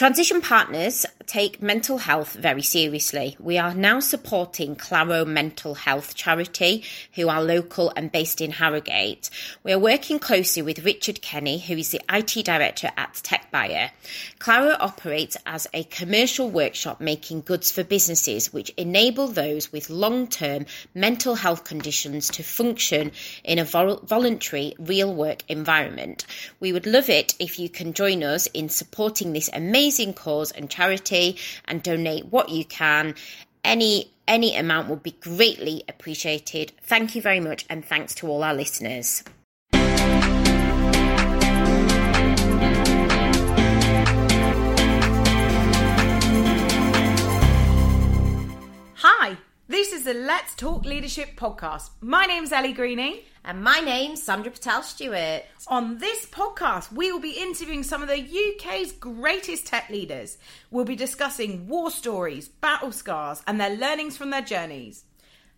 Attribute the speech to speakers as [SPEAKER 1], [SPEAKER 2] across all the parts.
[SPEAKER 1] Transition Partners take mental health very seriously. We are now supporting Claro Mental Health Charity, who are local and based in Harrogate. We are working closely with Richard Kenny, who is the IT director at TechBuyer. Claro operates as a commercial workshop making goods for businesses which enable those with long term mental health conditions to function in a vol- voluntary real work environment. We would love it if you can join us in supporting this amazing amazing cause and charity and donate what you can. Any any amount would be greatly appreciated. Thank you very much and thanks to all our listeners.
[SPEAKER 2] This is the Let's Talk Leadership podcast. My name's Elly Greening.
[SPEAKER 1] And my name's Sandra Patel Stewart.
[SPEAKER 2] On this podcast, we will be interviewing some of the UK's greatest tech leaders. We'll be discussing war stories, battle scars, and their learnings from their journeys.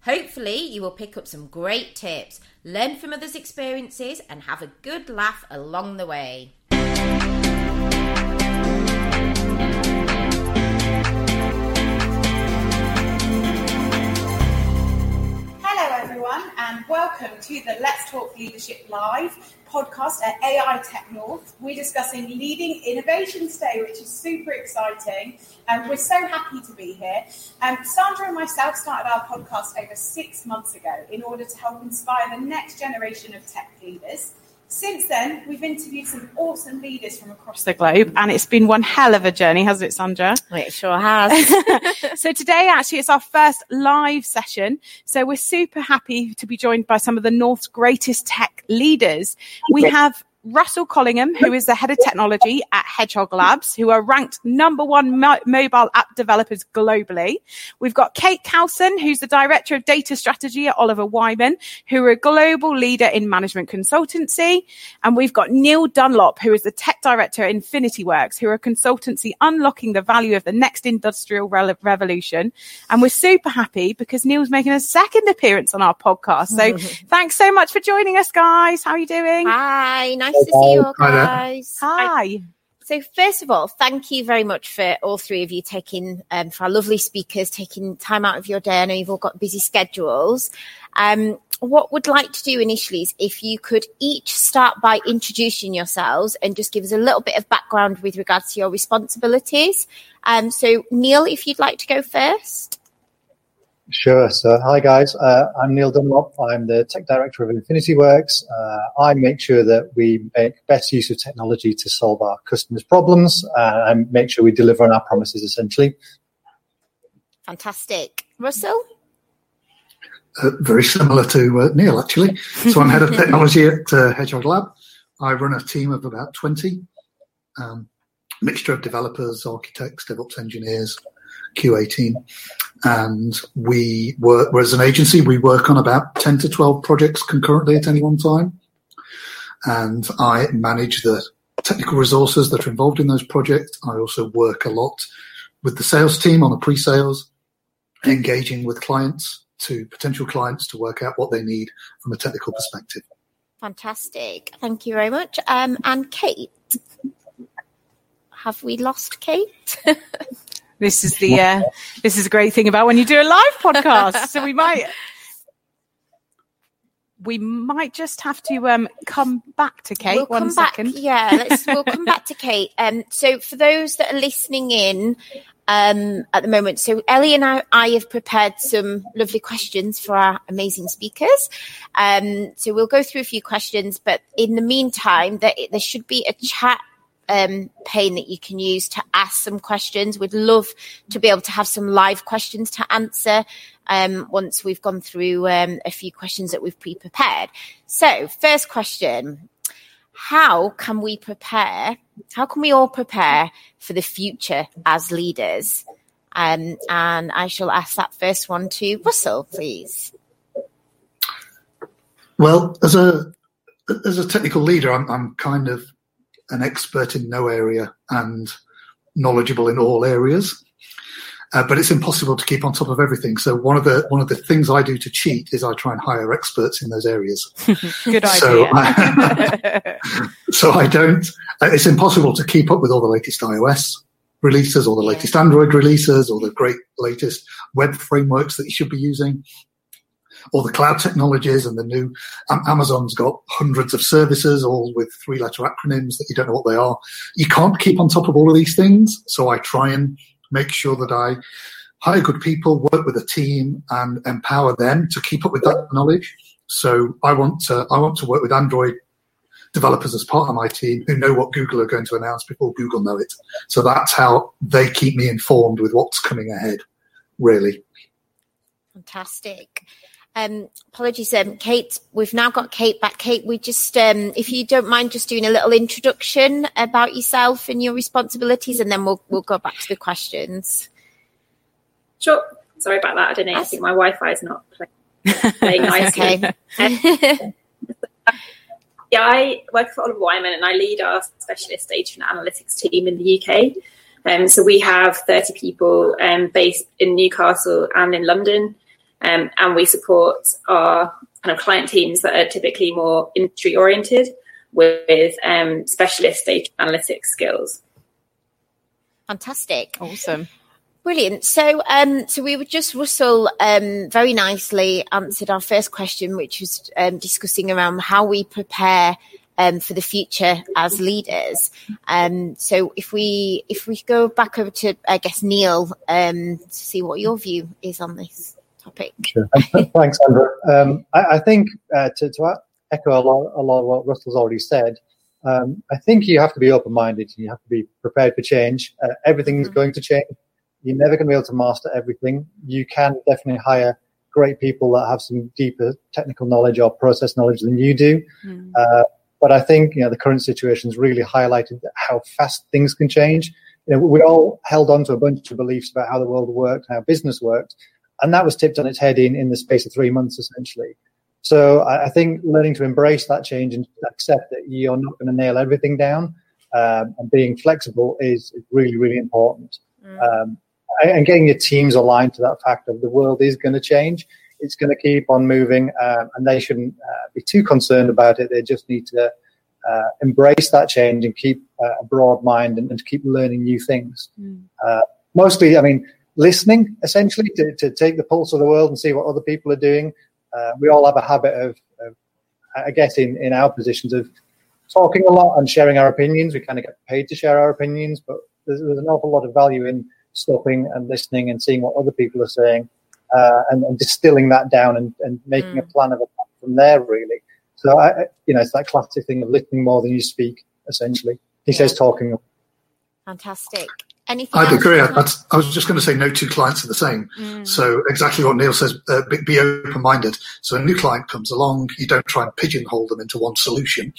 [SPEAKER 1] Hopefully, you will pick up some great tips, learn from others' experiences, and have a good laugh along the way.
[SPEAKER 3] Welcome to the Let's Talk Leadership Live podcast at AI Tech North. We're discussing leading innovations today, which is super exciting. And we're so happy to be here. Um, Sandra and myself started our podcast over six months ago in order to help inspire the next generation of tech leaders. Since then, we've interviewed some awesome leaders from across the globe, and it's been one hell of a journey, hasn't it, Sandra?
[SPEAKER 1] It sure has.
[SPEAKER 3] so today, actually, it's our first live session. So we're super happy to be joined by some of the North's greatest tech leaders. We have Russell Collingham, who is the head of technology at Hedgehog Labs, who are ranked number one mo- mobile app developers globally. We've got Cate Kalson, who's the director of data strategy at Oliver Wyman, who are a global leader in management consultancy. And we've got Neil Dunlop, who is the tech director at Infinity Works, who are a consultancy unlocking the value of the next industrial re- revolution. And we're super happy because Neil's making a second appearance on our podcast. So thanks so much for joining us, guys. How are you doing?
[SPEAKER 1] Hi, nice nice to see you all, guys.
[SPEAKER 3] Hi.
[SPEAKER 1] So, first of all, thank you very much for all three of you taking, um, for our lovely speakers, taking time out of your day. I know you've all got busy schedules. Um, what would like to do initially is if you could each start by introducing yourselves and just give us a little bit of background with regards to your responsibilities. Um, so, Neil, if you'd like to go first.
[SPEAKER 4] Sure. So, hi guys. Uh, I'm Neil Dunlop. I'm the tech director of Infinity Works. Uh, I make sure that we make best use of technology to solve our customers' problems uh, and make sure we deliver on our promises. Essentially.
[SPEAKER 1] Fantastic, Russell.
[SPEAKER 5] Uh, very similar to uh, Neil, actually. So, I'm head of technology at uh, Hedgehog Lab. I run a team of about 20, um, mixture of developers, architects, DevOps engineers, QA team. And we work, as an agency, we work on about 10 to 12 projects concurrently at any one time. And I manage the technical resources that are involved in those projects. I also work a lot with the sales team on the pre-sales, engaging with clients to potential clients to work out what they need from a technical perspective.
[SPEAKER 1] Fantastic. Thank you very much. Um, and Cate, have we lost Cate?
[SPEAKER 3] This is the uh, this is a great thing about when you do a live podcast. so we might we might just have to um, come back to Cate
[SPEAKER 1] we'll
[SPEAKER 3] one
[SPEAKER 1] second. Back, yeah, let's, we'll come back to Cate. Um, so for those that are listening in um, at the moment, so Elly and I, I, have prepared some lovely questions for our amazing speakers. Um, so we'll go through a few questions, but in the meantime, there, there should be a chat um, pane that you can use to ask some questions. We'd love to be able to have some live questions to answer um, once we've gone through um, a few questions that we've pre prepared. So, first question How can we prepare? How can we all prepare for the future as leaders? Um, and I shall ask that first one to Russell, please.
[SPEAKER 5] Well, as a as a technical leader, I'm, I'm kind of an expert in no area and knowledgeable in all areas. Uh, but it's impossible to keep on top of everything. So one of the one of the things I do to cheat is I try and hire experts in those areas.
[SPEAKER 3] Good idea.
[SPEAKER 5] So I, so I don't. Uh, it's impossible to keep up with all the latest iOS. releases or the latest Android releases or the great latest web frameworks that you should be using all the cloud technologies and the new um, Amazon's got hundreds of services, all with three letter acronyms that you don't know what they are. You can't keep on top of all of these things. So I try and make sure that I hire good people, work with a team and empower them to keep up with that knowledge. So I want to, I want to work with Android developers as part of my team who know what Google are going to announce before Google know it. So that's how they keep me informed with what's coming ahead, really.
[SPEAKER 1] Fantastic. Um, apologies, um, Cate. We've now got Cate back. Cate, we just, um, if you don't mind, just doing a little introduction about yourself and your responsibilities, and then we'll we'll go back to the questions.
[SPEAKER 6] Sure. Sorry about that. I don't know. I think my Wi-Fi is not playing, playing nicely. yeah, I work for Oliver Wyman, and I lead our specialist data and analytics team in the UK. Um, so we have 30 people um, based in Newcastle and in London. Um, and we support our kind of client teams that are typically more industry oriented with um, specialist data analytics skills.
[SPEAKER 1] Fantastic.
[SPEAKER 3] Awesome.
[SPEAKER 1] Brilliant. So, um, so we were just Russell um, very nicely answered our first question, which was um, discussing around how we prepare um, for the future as leaders. Um, so, if we if we go back over to I guess Neil um, to see what your view is on this topic.
[SPEAKER 4] Sure. Thanks, Andrew. Um, I, I, think uh, to, to, echo a lot, a lot of what Russell's already said, um, I think you have to be open-minded. And you have to be prepared for change. Uh, everything is mm-hmm. going to change. You're never going to be able to master everything. You can definitely hire great people that have some deeper technical knowledge or process knowledge than you do. Mm. Uh, but I think you know the current situation has really highlighted how fast things can change. You know, we all held on to a bunch of beliefs about how the world worked, how business worked, and that was tipped on its head in, in the space of three months, essentially. So I, I think learning to embrace that change and accept that you're not going to nail everything down um, and being flexible is, really, really important. Mm. Um, and getting your teams aligned to that fact of the world is going to change. It's going to keep on moving, um, and they shouldn't uh, be too concerned about it. They just need to uh, embrace that change and keep uh, a broad mind and, and, keep learning new things. Mm. Uh, mostly, I mean, listening essentially to, to take the pulse of the world and see what other people are doing. Uh, we all have a habit of, of, I guess, in, in our positions of talking a lot and sharing our opinions. We kind of get paid to share our opinions, but there's, there's an awful lot of value in stopping and listening and seeing what other people are saying uh, and, and, distilling that down and, and making mm. a plan of attack from there, really. So, I, you know, it's that classic thing of listening more than you speak, essentially. He yeah. says talking.
[SPEAKER 1] Fantastic. Anything
[SPEAKER 5] I'd agree. I, I, was just going to say no two clients are the same. Mm. So exactly what Neil says, uh, be, be open-minded. So a new client comes along, you don't try and pigeonhole them into one solution.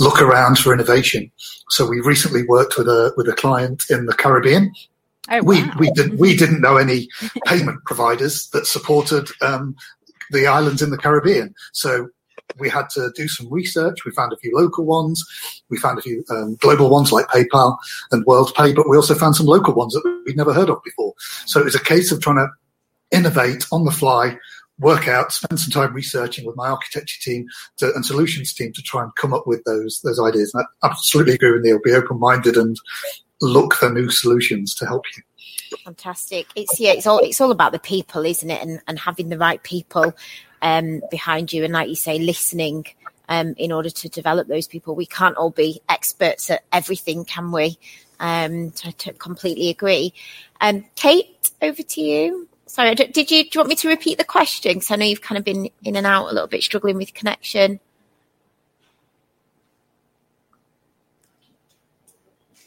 [SPEAKER 5] Look around for innovation. So we recently worked with a with a client in the Caribbean. Oh, wow. We we didn't we didn't know any payment providers that supported um, the islands in the Caribbean. So we had to do some research. We found a few local ones. We found a few um, global ones like PayPal and WorldPay, but we also found some local ones that we'd never heard of before. So it was a case of trying to innovate on the fly, work out, spend some time researching with my architecture team to, and solutions team to try and come up with those those ideas. And I absolutely agree with Neil. Be open minded and look for new solutions to help you.
[SPEAKER 1] Fantastic. It's yeah, it's all it's all about the people, isn't it? And and having the right people um, behind you, and like you say, listening um, in order to develop those people. We can't all be experts at everything, can we? Um, I t- completely agree. Um, Cate, over to you. Sorry, did you do you want me to repeat the question? Because I know you've kind of been in and out a little bit, struggling with connection.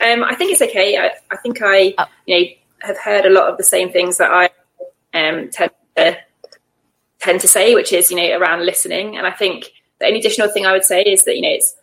[SPEAKER 6] Um, I think it's okay. I, I think I, oh. you know, have heard a lot of the same things that I um, tend to tend to say, which is you know around listening. And I think the only additional thing I would say is that you know it's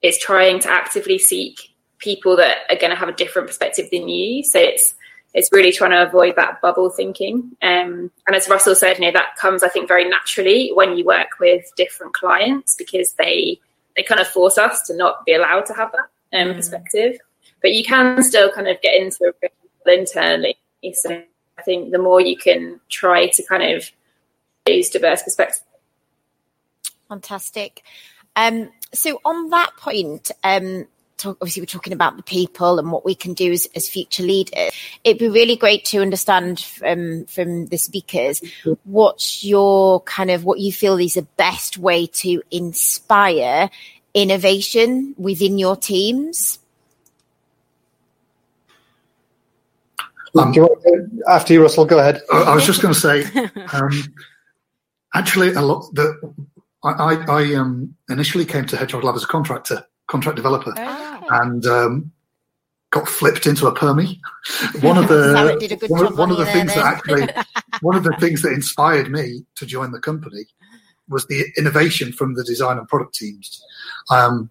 [SPEAKER 6] it's trying to actively seek people that are going to have a different perspective than you. So it's it's really trying to avoid that bubble thinking. Um, and as Russell said, you know that comes I think very naturally when you work with different clients because they they kind of force us to not be allowed to have that um, mm. perspective. But you can still kind of get into it internally. So I think the more you can try to kind of use diverse perspectives.
[SPEAKER 1] Fantastic. Um, so on that point, um, talk, obviously we're talking about the people and what we can do as, as future leaders. It'd be really great to understand from from the speakers what's your kind of what you feel is the best way to inspire innovation within your teams.
[SPEAKER 4] Um, you to, after you, Russell, go ahead.
[SPEAKER 5] I was just going to say, um, actually, a lot. The, I, I um, initially came to Hedgehog Lab as a contractor, contract developer, oh. and um, got flipped into a permie. One of the one, one of the things that actually one of the things that inspired me to join the company was the innovation from the design and product teams. Um,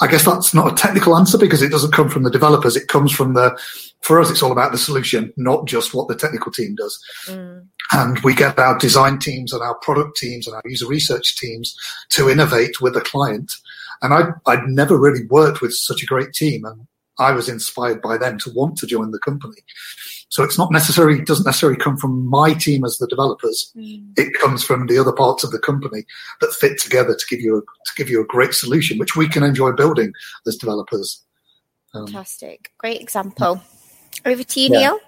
[SPEAKER 5] I guess that's not a technical answer because it doesn't come from the developers. It comes from the, for us, it's all about the solution, not just what the technical team does. Mm. And we get our design teams and our product teams and our user research teams to innovate with the client. And I, I'd never really worked with such a great team and I was inspired by them to want to join the company. So it's not necessarily doesn't necessarily come from my team as the developers. Mm. It comes from the other parts of the company that fit together to give you a, to give you a great solution, which we can enjoy building as developers.
[SPEAKER 1] Um, Fantastic, great example. Over to you, yeah. Neil.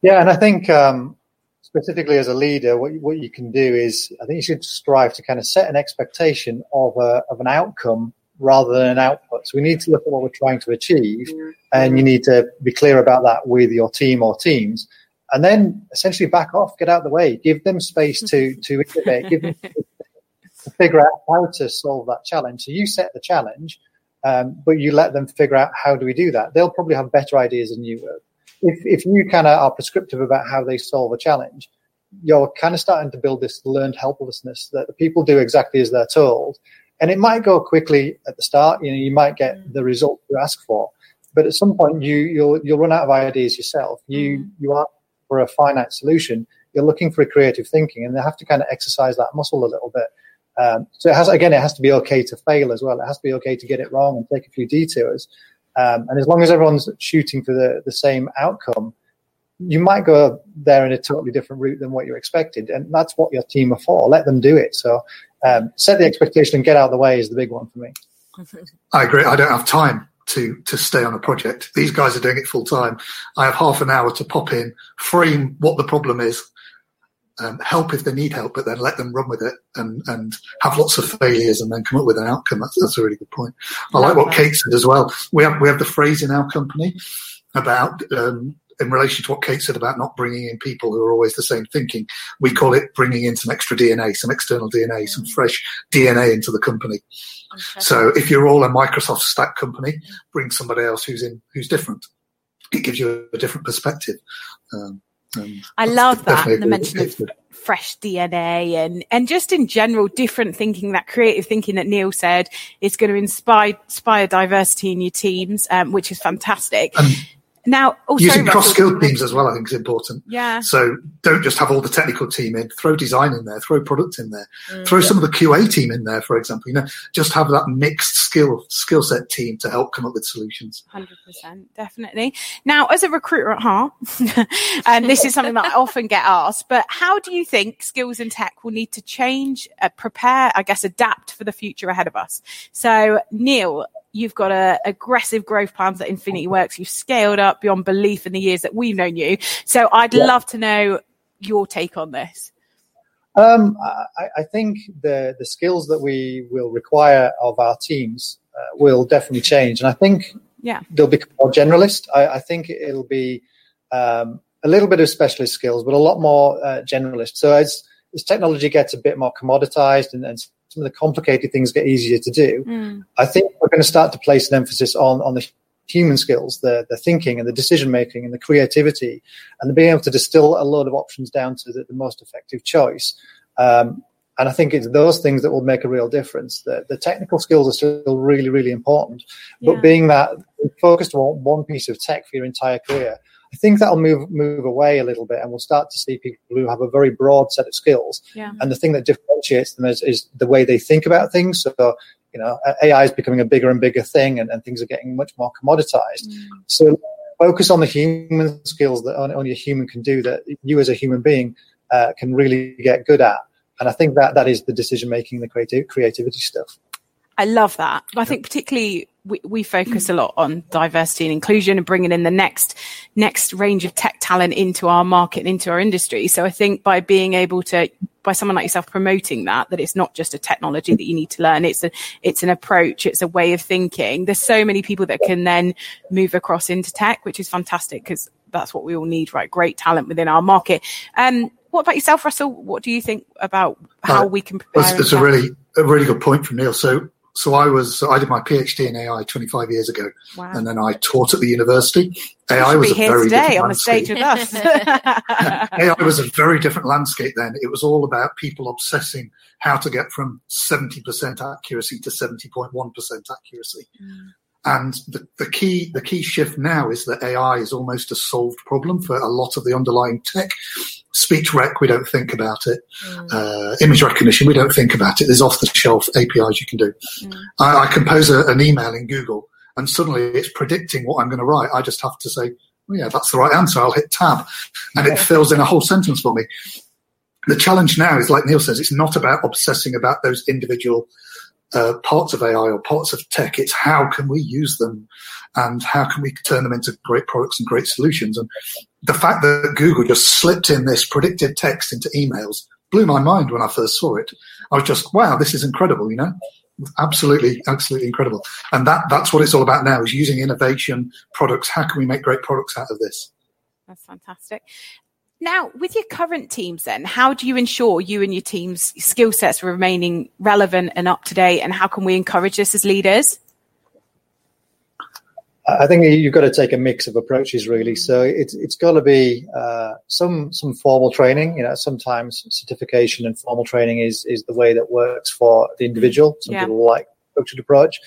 [SPEAKER 4] Yeah, and I think um, specifically as a leader, what what you can do is I think you should strive to kind of set an expectation of a, of an outcome rather than an output. So we need to look at what we're trying to achieve, and you need to be clear about that with your team or teams. And then essentially back off, get out of the way, give them space to to innovate, give them to figure out how to solve that challenge. So you set the challenge, um, but you let them figure out how do we do that. They'll probably have better ideas than you will. If if you kind of are prescriptive about how they solve a challenge, you're kind of starting to build this learned helplessness that the people do exactly as they're told, and it might go quickly at the start. You know, you might get mm. the result you ask for, but at some point you you'll you'll run out of ideas yourself. You mm. you are for a finite solution. You're looking for a creative thinking, and they have to kind of exercise that muscle a little bit. Um, so it has again, it has to be okay to fail as well. It has to be okay to get it wrong and take a few detours. Um, and as long as everyone's shooting for the, the same outcome, you might go there in a totally different route than what you expected. And that's what your team are for. Let them do it. So um, set the expectation and get out of the way is the big one for me.
[SPEAKER 5] I agree. I don't have time to to stay on a project. These guys are doing it full time. I have half an hour to pop in, frame what the problem is, um, help if they need help, but then let them run with it and, and have lots of failures and then come up with an outcome. That's, that's a really good point. I like what Cate said as well. We have we have the phrase in our company about um, in relation to what Cate said about not bringing in people who are always the same thinking, we call it bringing in some extra DNA, some external DNA, some fresh DNA into the company. So if you're all a Microsoft stack company, bring somebody else who's in who's different. It gives you a different perspective. Um,
[SPEAKER 3] I love that the mention of fresh DNA and and just in general different thinking. That creative thinking that Neil said is going to inspire inspire diversity in your teams, um, which is fantastic. Um, now,
[SPEAKER 5] oh, using cross-skilled teams as well, I think is important.
[SPEAKER 3] Yeah.
[SPEAKER 5] So don't just have all the technical team in. Throw design in there. Throw product in there. Mm, throw yeah. some of the QA team in there, for example. You know, just have that mixed skill skill set team to help come up with solutions.
[SPEAKER 3] Hundred percent, definitely. Now, as a recruiter at heart, and this is something that I often get asked, but how do you think skills in tech will need to change, uh, prepare, I guess, adapt for the future ahead of us? So, Neil, You've got a aggressive growth plans at Infinity Works. You've scaled up beyond belief in the years that we've known you. So I'd yeah. love to know your take on this.
[SPEAKER 4] Um, I, I, think the the skills that we will require of our teams uh, will definitely change, and I think
[SPEAKER 3] yeah
[SPEAKER 4] they'll become more generalist. I, I think it'll be um, a little bit of specialist skills, but a lot more uh, generalist. So as as technology gets a bit more commoditized and, and some of the complicated things get easier to do. Mm. I think we're going to start to place an emphasis on on the human skills, the the thinking and the decision making and the creativity, and being able to distill a lot of options down to the, the most effective choice. Um, and I think it's those things that will make a real difference. The, the technical skills are still really, really important, but yeah. being that focused on one piece of tech for your entire career, I think that'll move move away a little bit, and we'll start to see people who have a very broad set of skills.
[SPEAKER 3] Yeah.
[SPEAKER 4] And the thing that differentiates them is, is the way they think about things. So, you know, AI is becoming a bigger and bigger thing, and, and things are getting much more commoditized. Mm. So, focus on the human skills that only a human can do, that you as a human being uh, can really get good at. And I think that that is the decision making, the creative creativity stuff.
[SPEAKER 3] I love that. I think particularly we, we focus a lot on diversity and inclusion and bringing in the next next range of tech talent into our market and into our industry. So I think by being able to by someone like yourself promoting that that it's not just a technology that you need to learn it's a it's an approach it's a way of thinking. There's so many people that can then move across into tech which is fantastic because that's what we all need right? Great talent within our market. Um what about yourself russell? What do you think about how uh, we can prepare
[SPEAKER 5] it's, it's a really a really good point from neil. So so I was I did my PhD in AI 25 years ago, wow. and then I taught at the university.
[SPEAKER 3] AI was a very today on the stage with us.
[SPEAKER 5] AI was a very different landscape then. It was all about people obsessing how to get from 70% accuracy to 70.1% accuracy. Mm. And the, the key the key shift now is that AI is almost a solved problem for a lot of the underlying tech speech rec, we don't think about it. Mm. Uh, image recognition, we don't think about it. There's off the shelf APIs you can do. Mm. I, I, compose a, an email in Google and suddenly it's predicting what I'm going to write. I just have to say, oh, yeah, that's the right answer. I'll hit tab and yeah. it fills in a whole sentence for me. The challenge now is, like Neil says, it's not about obsessing about those individual uh, parts of AI or parts of tech. It's how can we use them and how can we turn them into great products and great solutions. And the fact that Google just slipped in this predicted text into emails blew my mind when I first saw it. I was just, wow, this is incredible, you know? Absolutely, absolutely incredible. And that, that's what it's all about now is using innovation products. How can we make great products out of this?
[SPEAKER 3] That's fantastic. Now, with your current teams, then, how do you ensure you and your team's skill sets are remaining relevant and up to date? And how can we encourage this as leaders?
[SPEAKER 4] I think you've got to take a mix of approaches, really. So it's it's got to be uh, some some formal training. You know, sometimes certification and formal training is is the way that works for the individual. Some yeah. people like structured approach.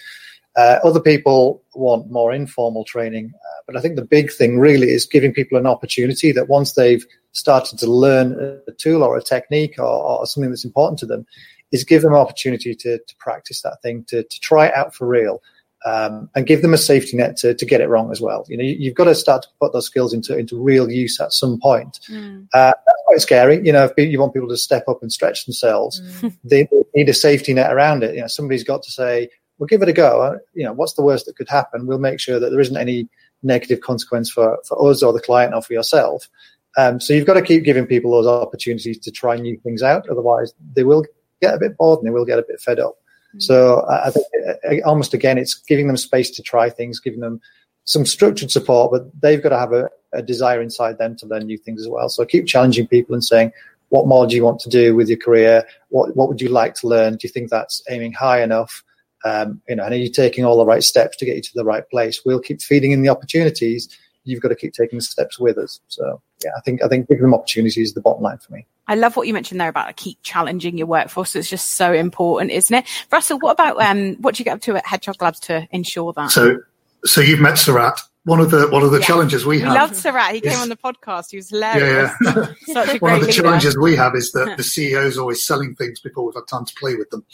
[SPEAKER 4] Uh, other people want more informal training, uh, but I think the big thing really is giving people an opportunity that once they've started to learn a tool or a technique or, or something that's important to them, is give them an opportunity to to practice that thing, to to try it out for real um, and give them a safety net to, to get it wrong as well. You know, you, have got to start to put those skills into into real use at some point. Mm. Uh, that's quite scary. You know, if you want people to step up and stretch themselves, mm. they need a safety net around it. You know, somebody's got to say, "Well, give it a go." Uh, you know, what's the worst that could happen? We'll make sure that there isn't any negative consequence for for us or the client or for yourself. Um, so you've got to keep giving people those opportunities to try new things out. Otherwise, they will get a bit bored and they will get a bit fed up. So I think uh, almost again, it's giving them space to try things, giving them some structured support, but they've got to have a, a, desire inside them to learn new things as well. So keep challenging people and saying, what more do you want to do with your career? What what would you like to learn? Do you think that's aiming high enough? Um, you know, and are you taking all the right steps to get you to the right place? We'll keep feeding in the opportunities. You've got to keep taking the steps with us. So yeah, I think I think giving them opportunities is the bottom line for me.
[SPEAKER 3] I love what you mentioned there about keep challenging your workforce. It's just so important, isn't it? Russell, what about um, what do you get up to at Hedgehog Labs to ensure that?
[SPEAKER 5] So, so you've met Sarat. One of the one of the yeah. challenges we,
[SPEAKER 3] we
[SPEAKER 5] have.
[SPEAKER 3] loved Sarat. He is, came on the podcast. He was hilarious. Yeah,
[SPEAKER 5] yeah. one of the leader. challenges we have is that the CEO is always selling things before we've had time to play with them.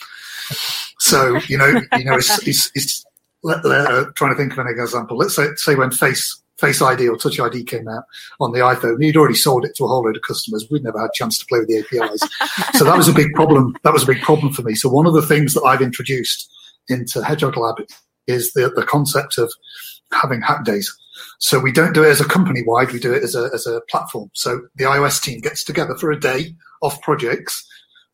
[SPEAKER 5] So you know, you know, it's, it's, it's uh, trying to think of an example. Let's say say when Face Face ID or Touch ID came out on the iPhone. He'd already sold it to a whole load of customers. We'd never had a chance to play with the APIs. so that was a big problem. That was a big problem for me. So one of the things that I've introduced into Hedgehog Lab is the, the concept of having hack days. So we don't do it as a company wide, we do it as a, as a platform. So the iOS team gets together for a day off projects.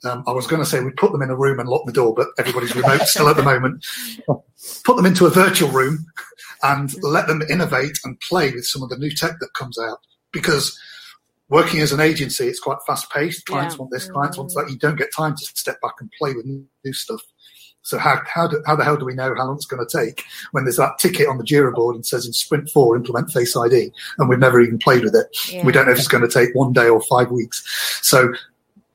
[SPEAKER 5] Um, I was going to say we put them in a room and lock the door, but everybody's remote still at the moment. Put them into a virtual room and let them innovate and play with some of the new tech that comes out. Because working as an agency, it's quite fast paced. Clients yeah. want this, clients want that. You don't get time to step back and play with new stuff. So how how, do, how the hell do we know how long it's going to take when there's that ticket on the Jira board and says in Sprint Four implement Face ID, and we've never even played with it. Yeah. We don't know if it's going to take one day or five weeks. So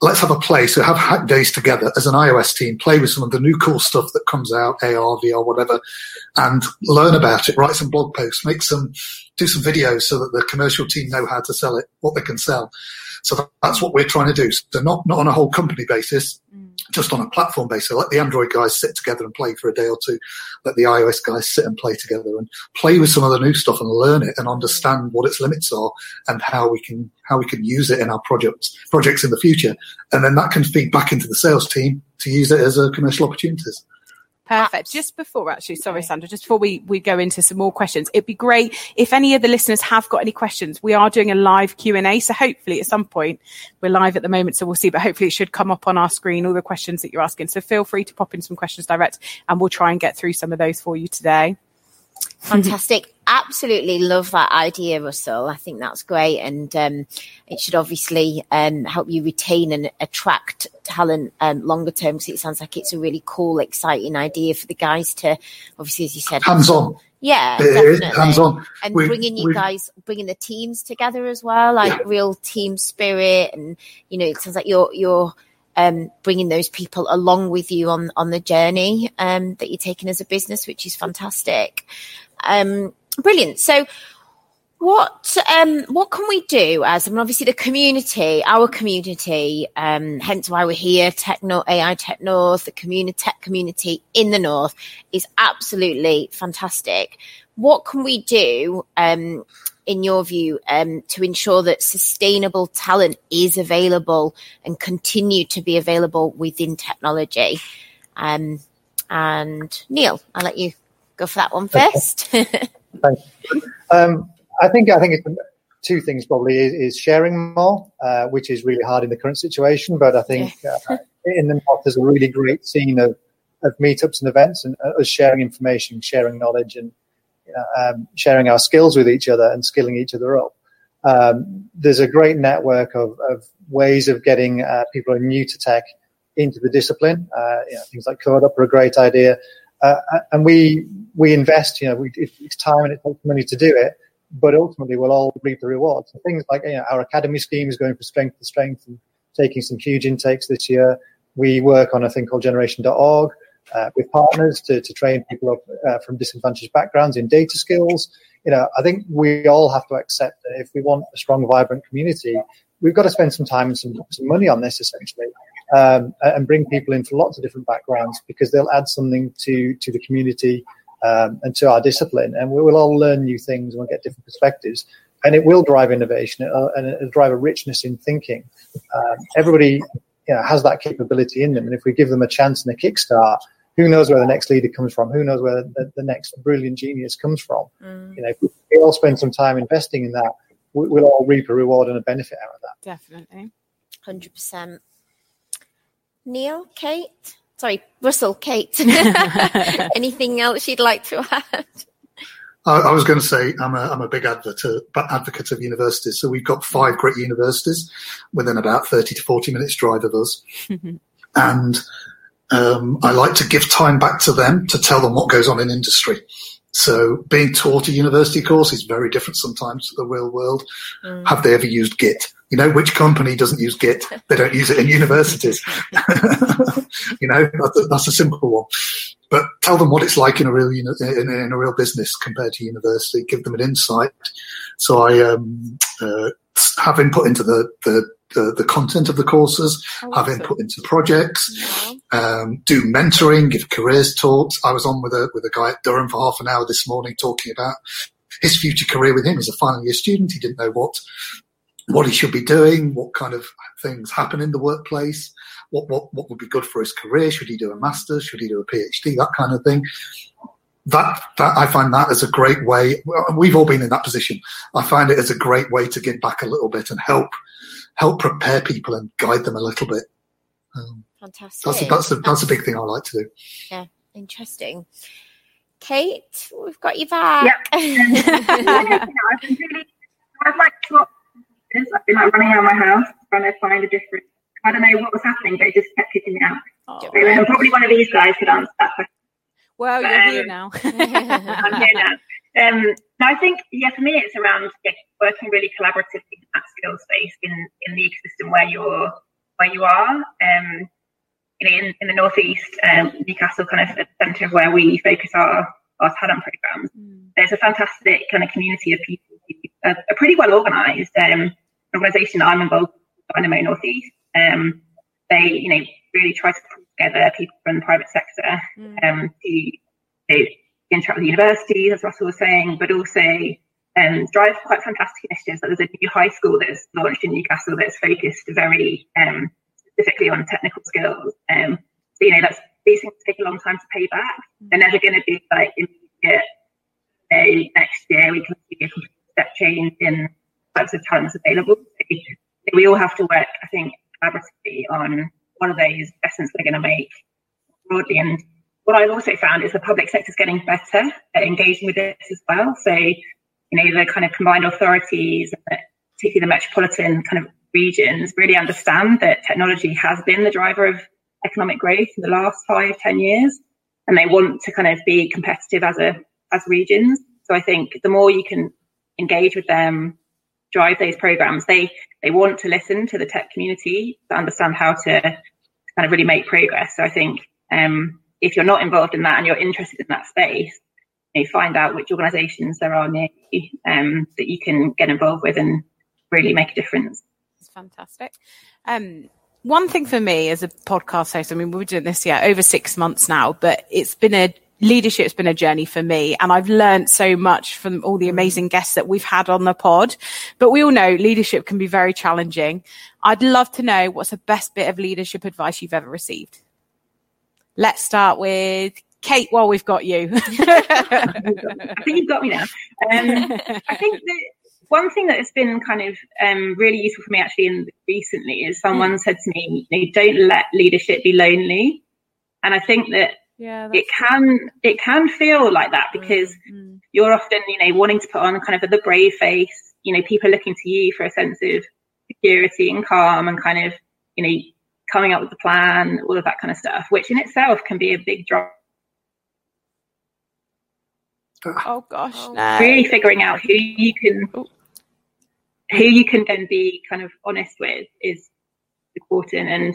[SPEAKER 5] let's have a play. So have hack days together as an iOS team, play with some of the new cool stuff that comes out, AR, VR, whatever, and learn about it, write some blog posts, make some, do some videos so that the commercial team know how to sell it, what they can sell. So that's what we're trying to do. So not, not on a whole company basis, mm. Just on a platform basis. Let the Android guys sit together and play for a day or two. Let the iOS guys sit and play together and play with some of the new stuff and learn it and understand what its limits are and how we can, how we can use it in our projects, projects in the future. And then that can feed back into the sales team to use it as a commercial opportunities.
[SPEAKER 3] Perfect. Just before, actually, sorry, Sandra, just before we, we go into some more questions, it'd be great if any of the listeners have got any questions. We are doing a live Q and A, so hopefully at some point we're live at the moment, so we'll see. But hopefully it should come up on our screen all the questions that you're asking. So feel free to pop in some questions direct, and we'll try and get through some of those for you today.
[SPEAKER 1] Fantastic. Absolutely love that idea, Russell. I think that's great. And um, it should obviously um, help you retain and attract talent um, longer term because it sounds like it's a really cool, exciting idea for the guys to, obviously, as you said,
[SPEAKER 5] hands on.
[SPEAKER 1] Yeah,
[SPEAKER 5] hands on.
[SPEAKER 1] And we, bringing you we, guys, bringing the teams together as well, like yeah. real team spirit. And, you know, it sounds like you're, you're, um, bringing those people along with you on on the journey um, that you're taking as a business, which is fantastic. Um, brilliant. So, what um, what can we do as I mean, obviously the community, our community, um, hence why we're here, Techno AI Tech North, the community tech community in the North is absolutely fantastic. What can we do um, in your view, um, to ensure that sustainable talent is available and continue to be available within technology? Um, and Neil, I'll let you go for that one first.
[SPEAKER 4] Thanks. Um, I think I think it's two things probably is, is sharing more, uh, which is really hard in the current situation. But I think uh, in the north there's a really great scene of of meetups and events and uh, us sharing information, sharing knowledge, and um, sharing our skills with each other and skilling each other up. Um, there's a great network of, of ways of getting uh, people who are new to tech into the discipline. Uh, you know, things like Code Up are a great idea, uh, and we we invest. You know, we, it, it's time and it takes money to do it, but ultimately we'll all reap the rewards. So things like you know, our academy scheme is going from strength to strength and taking some huge intakes this year. We work on a thing called Generation.org uh, with partners to, to train people up uh, from disadvantaged backgrounds in data skills. You know, I think we all have to accept that if we want a strong, vibrant community, we've got to spend some time and some, some money on this essentially, um, and bring people in from lots of different backgrounds because they'll add something to to the community um, and to our discipline, and we will all learn new things and we'll get different perspectives. And it will drive innovation it'll, and it'll drive a richness in thinking. Um, everybody you know, has that capability in them, and if we give them a chance and a kickstart, who knows where the next leader comes from? Who knows where the, the next brilliant genius comes from? Mm. You know, if we all spend some time investing in that, we, will all reap a reward and a benefit out of that.
[SPEAKER 3] Definitely,
[SPEAKER 1] hundred percent. Neil, Cate, sorry, Russell, Cate. Anything else you'd like to add?
[SPEAKER 5] I, I was going to say I'm a, I'm a big advocate, advocate of universities. So we've got five great universities within about 30 to 40 minutes drive of us. and um, I like to give time back to them to tell them what goes on in industry. So being taught a university course is very different sometimes to the real world. Mm. Have they ever used Git? You know, which company doesn't use Git? They don't use it in universities. you know, that's, a simple one. But tell them what it's like in a real in, in, a real business compared to university. Give them an insight. So I um, uh, have input into the, the the, the content of the courses, oh, have input into projects, yeah. Um, do mentoring, give careers talks. I was on with a with a guy at Durham for half an hour this morning talking about his future career with him as a final year student. He didn't know what what he should be doing, what kind of things happen in the workplace, what what what would be good for his career. Should he do a master's? Should he do a PhD? That kind of thing. That, that I find that as a great way. We've all been in that position. I find it as a great way to give back a little bit and help help prepare people and guide them a little bit.
[SPEAKER 1] Um, Fantastic.
[SPEAKER 5] That's a, that's a, that's a big thing I like to do.
[SPEAKER 1] Yeah, interesting. Cate, we've got you back.
[SPEAKER 6] Yep. I've been really, I've like I've been like running around my house trying to find a different. I don't know what was happening, but it just kept kicking me out. Oh. So, um, probably one of these guys could answer that question.
[SPEAKER 3] Well, you're um, here now.
[SPEAKER 6] I'm here now. Um, I think, yeah, for me, it's around yeah, working really collaboratively in that skills space in, in the ecosystem where you're where you are. Um, you know, in, in the northeast, um, Newcastle, kind of a centre of where we focus our our talent programs. Mm. There's a fantastic kind of community of people, a, a pretty well organised um, organisation I'm involved with, Dynamo Northeast. Um, they, you know, really try to pull together people from the private sector mm. um, to know, interact with the universities, as Russell was saying, but also um, drive quite fantastic initiatives. Like there's a new high school that's launched in Newcastle that's focused very um, specifically on technical skills. Um, so, you know, that's these things take a long time to pay back. They're never going to be like immediate. Say next year we can see a complete step change in types of talents available. So we all have to work, I think, collaboratively on what are those investments we're going to make broadly. And what I've also found is the public sector is getting better at engaging with this as well. So, you know, the kind of combined authorities, particularly the metropolitan kind of regions, really understand that technology has been the driver of economic growth in the last five, ten years. And they want to kind of be competitive as a as regions. So I think the more you can engage with them, drive those programs, they they want to listen to the tech community to understand how to kind of really make progress. So I think um, if you're not involved in that and you're interested in that space, you know, find out which organisations there are near you um, that you can get involved with and really make a difference.
[SPEAKER 3] It's fantastic. Um, one thing for me as a podcast host, I mean, we've been doing this yeah over six months now, but it's been a leadership's been a journey for me and I've learned so much from all the amazing guests that we've had on the pod. But we all know leadership can be very challenging. I'd love to know what's the best bit of leadership advice you've ever received. Let's start with Cate while we've got you.
[SPEAKER 6] I think you've got me now. Um, I think that one thing that has been kind of um, really useful for me actually in recently is someone mm. said to me, you know, don't let leadership be lonely. And I think that yeah, it can it can feel like that because mm-hmm. you're often, you know, wanting to put on kind of the brave face, you know, people looking to you for a sense of security and calm and kind of, you know, coming up with the plan, all of that kind of stuff, which in itself can be a big drop.
[SPEAKER 3] Oh gosh,
[SPEAKER 6] oh. no. really figuring out who you can, oh. Who you can then be kind of honest with is important. And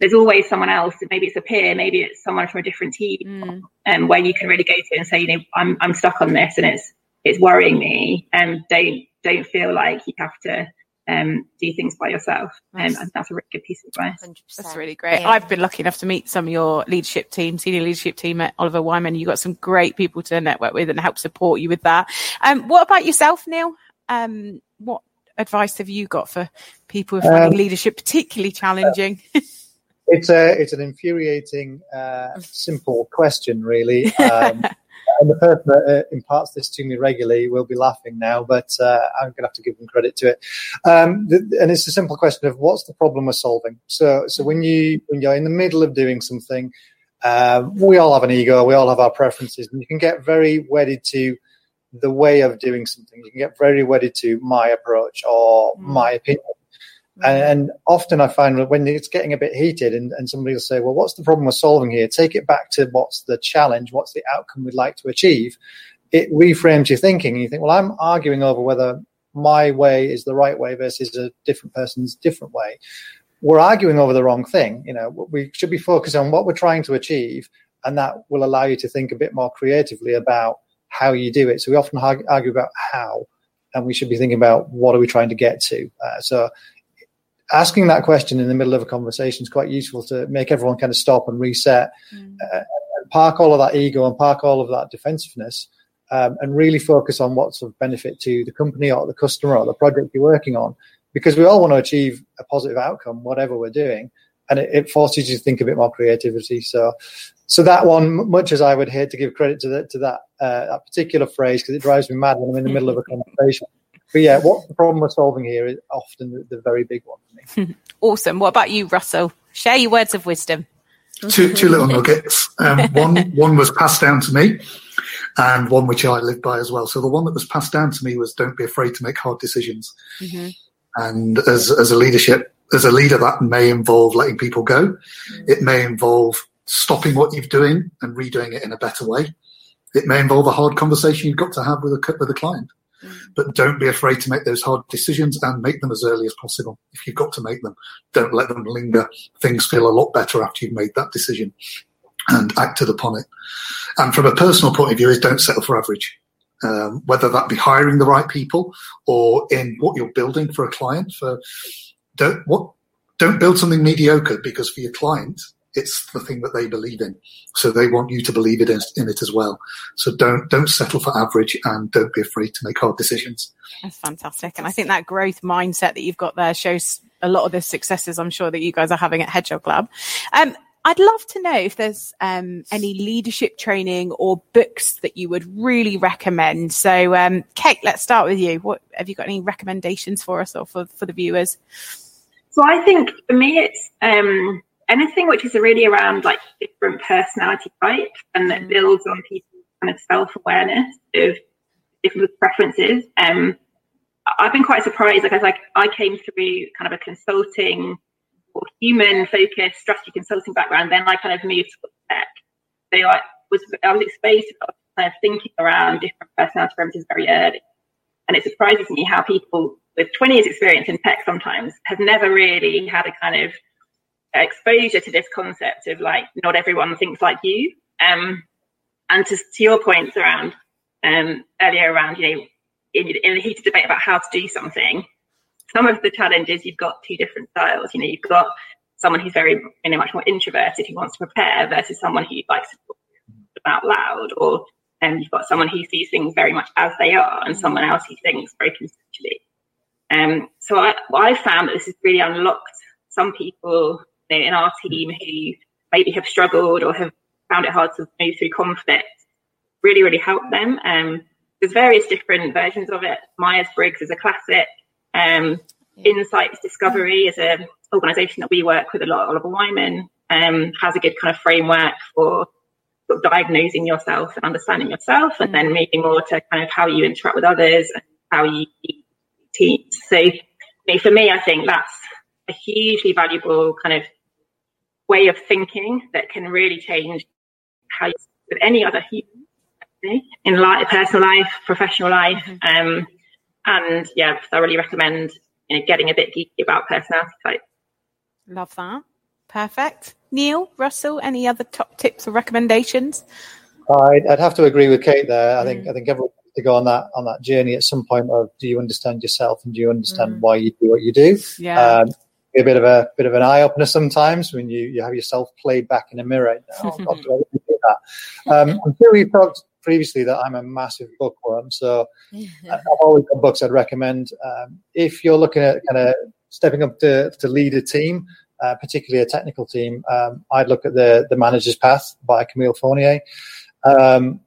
[SPEAKER 6] there's always someone else. Maybe it's a peer, maybe it's someone from a different team, mm. um, where you can really go to and say, you know, I'm I'm stuck on this and it's it's worrying me, and don't don't feel like you have to um, do things by yourself. Um, and that's a really good piece of advice. 100%.
[SPEAKER 3] That's really great. Yeah. I've been lucky enough to meet some of your leadership team, senior leadership team at Oliver Wyman. You've got some great people to network with and help support you with that. Um, what about yourself, Neil? Um, what advice have you got for people who are finding um, leadership particularly challenging?
[SPEAKER 4] it's a it's an infuriating, uh, simple question, really. Um, and the person that uh, imparts this to me regularly will be laughing now, but uh, I'm going to have to give them credit to it. Um, and it's a simple question of what's the problem we're solving. So, so when you when you're in the middle of doing something, uh, we all have an ego, we all have our preferences, and you can get very wedded to the way of doing something. You can get very wedded to my approach or mm. my opinion. And, often I find when it's getting a bit heated and, and somebody will say, well, what's the problem we're solving here? Take it back to what's the challenge? What's the outcome we'd like to achieve? It reframes your thinking and you think, well, I'm arguing over whether my way is the right way versus a different person's different way. We're arguing over the wrong thing. You know, we should be focused on what we're trying to achieve and that will allow you to think a bit more creatively about how you do it. So we often argue about how, and we should be thinking about what are we trying to get to. Uh, so asking that question in the middle of a conversation is quite useful to make everyone kind of stop and reset, mm. uh, and park all of that ego and park all of that defensiveness, um, and really focus on what's of benefit to the company or the customer or the project you're working on, because we all want to achieve a positive outcome, whatever we're doing, and it, it forces you to think a bit more creativity. So, so that one, much as I would hate to give credit to that to that, uh, that particular phrase because it drives me mad when I'm in the middle of a conversation but yeah, what the problem we're solving here is often the, the very big one for
[SPEAKER 3] me. awesome. What about you, Russell? Share your words of wisdom.
[SPEAKER 5] Two, two little nuggets. Um, one, one was passed down to me, and one which I live by as well. So the one that was passed down to me was don't be afraid to make hard decisions. Mm-hmm. And as as a leadership, as a leader, that may involve letting people go. Mm-hmm. It may involve stopping what you're doing and redoing it in a better way. It may involve a hard conversation you've got to have with a with a client. But don't be afraid to make those hard decisions and make them as early as possible. If you've got to make them, don't let them linger. Things feel a lot better after you've made that decision and acted upon it. And from a personal point of view, is don't settle for average. Um, whether that be hiring the right people or in what you're building for a client. For don't what don't build something mediocre because for your client it's the thing that they believe in. So they want you to believe it in, in, it as well. So don't don't settle for average and don't be afraid to make hard decisions.
[SPEAKER 3] That's fantastic. And I think that growth mindset that you've got there shows a lot of the successes I'm sure that you guys are having at Hedgehog Lab. Um, I'd love to know if there's um, any leadership training or books that you would really recommend. So, um, Cate, let's start with you. What have you got any recommendations for us or for, for the viewers?
[SPEAKER 6] So, I think for me, it's um, anything which is really around like different personality types and that mm. builds on people's kind of self awareness of different preferences. Um, I've been quite surprised. Like I like I came through kind of a consulting or human focused strategy consulting background. Then I kind of moved to tech. So I was I was exposed to kind of thinking around different personality preferences very early, and it surprises me how people with 20 years experience in tech sometimes have never really had a kind of exposure to this concept of like not everyone thinks like you. Um, and to, to your points around um, earlier around you know in, in the heated debate about how to do something, some of the challenges you've got two different styles. You know, you've got someone who's very, you know, much more introverted who wants to prepare versus someone who likes to talk out loud, or um, you've got someone who sees things very much as they are, and someone else who thinks very conceptually. Um, so I, I found that this has really unlocked some people know, in our team who maybe have struggled or have found it hard to move through conflict. Really, really helped them. Um, there's various different versions of it. Myers Briggs is a classic. Um, Insights Discovery is an organisation that we work with a lot. Oliver Wyman um, has a good kind of framework for sort of diagnosing yourself and understanding yourself, and then moving more to kind of how you interact with others and how you teach. So, you know, for me, I think that's a hugely valuable kind of way of thinking that can really change how you with any other human in life, personal life, professional life. Mm-hmm. Um, and yeah, thoroughly recommend you know, getting a bit geeky about personality type.
[SPEAKER 3] Love that. Perfect. Neil, Russell, any other top tips or recommendations?
[SPEAKER 4] I'd, I'd have to agree with Cate there. I think mm. I think everyone has to go on that on that journey at some point of do you understand yourself and do you understand mm. why you do what you do?
[SPEAKER 3] Yeah. Um,
[SPEAKER 4] a bit of a bit of an eye opener sometimes when you, you have yourself played back in a mirror. Do I do that? Um, I'm sure we've talked previously that I'm a massive bookworm, so I've always got books I'd recommend. Um, if you're looking at kind of stepping up to, to lead a team, uh, particularly a technical team, um, I'd look at the the Manager's Path by Camille Fournier. Um,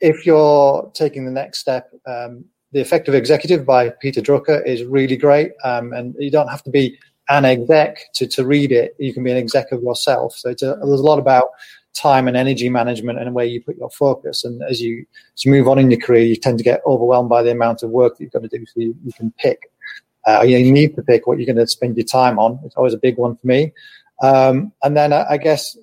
[SPEAKER 4] if you're taking the next step, um, the Effective Executive by Peter Drucker is really great, um, and you don't have to be an exec to, to read it. You can be an exec of yourself. So a, there's a lot about time and energy management and where you put your focus. And as you, as you move on in your career, you tend to get overwhelmed by the amount of work that you've got to do. So you, you can pick, uh, you, you need to pick what you're going to spend your time on. It's always a big one for me. Um, and then I, I, guess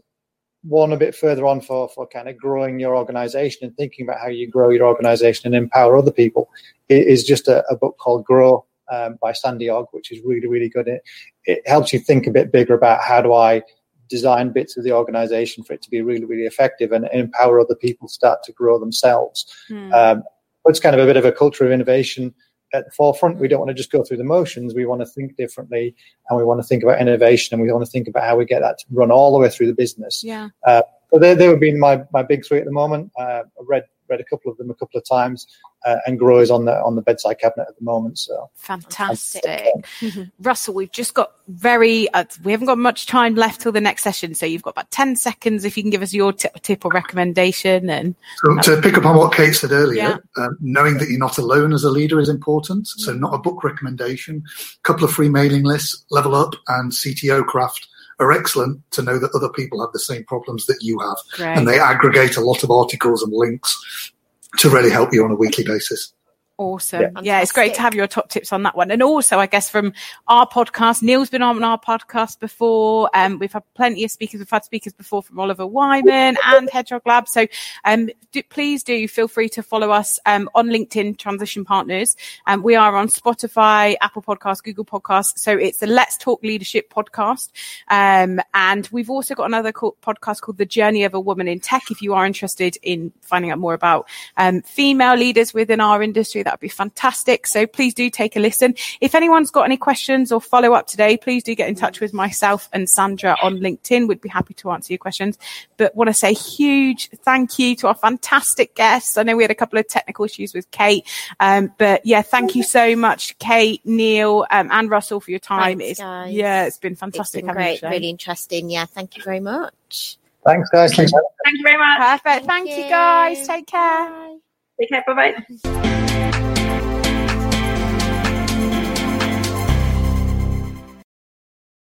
[SPEAKER 4] one a bit further on for, for kind of growing your organization and thinking about how you grow your organization and empower other people is just a, a book called Grow um, by Sandy Ogg, which is really, really good. It, it helps you think a bit bigger about how do I design bits of the organization for it to be really, really effective and empower other people start to grow themselves. Mm. Um, it's kind of a bit of a culture of innovation at the forefront. We don't want to just go through the motions. We want to think differently and we want to think about innovation and we want to think about how we get that to run all the way through the business.
[SPEAKER 3] Yeah. Uh,
[SPEAKER 4] so they, they would be my, my big three at the moment. Uh, I read read a couple of them a couple of times, uh, and Grow is on the on the bedside cabinet at the moment. So
[SPEAKER 3] fantastic, Russell. We've just got very uh, we haven't got much time left till the next session, so you've got about ten seconds if you can give us your t- tip or recommendation. And
[SPEAKER 5] so to pick up on what Cate said earlier, yeah. um, knowing that you're not alone as a leader is important. So not a book recommendation, a couple of free mailing lists, Level Up and CTO Craft are excellent to know that other people have the same problems that you have. Great. And they aggregate a lot of articles and links to really help you on a weekly basis.
[SPEAKER 3] Awesome. Yeah. yeah. it's great to have your top tips on that one. And also, I guess from our podcast, Neil's been on our podcast before. Um, we've had plenty of speakers. We've had speakers before from Oliver Wyman and Hedgehog Lab. So um, do, please do feel free to follow us um, on LinkedIn Transition Partners. Um, we are on Spotify, Apple Podcasts, Google Podcasts. So it's the Let's Talk Leadership podcast. Um, and we've also got another co- podcast called The Journey of a Woman in Tech. If you are interested in finding out more about um, female leaders within our industry to, that would be fantastic. So please do take a listen. If anyone's got any questions or follow up today, please do get in touch with myself and Sandra on LinkedIn. We'd be happy to answer your questions. But want to say huge thank you to our fantastic guests. I know we had a couple of technical issues with Cate, um, but yeah, thank you so much, Cate, Neil, um, and Russell for your time.
[SPEAKER 1] Thanks,
[SPEAKER 3] it's,
[SPEAKER 1] guys.
[SPEAKER 3] yeah, it's been fantastic.
[SPEAKER 1] It's been great, really interesting. Yeah, thank you very much.
[SPEAKER 4] Thanks, guys. Thanks.
[SPEAKER 6] Thank you very much.
[SPEAKER 3] Perfect. Thank, you guys. Take care.
[SPEAKER 1] Bye.
[SPEAKER 6] Take care. Bye bye.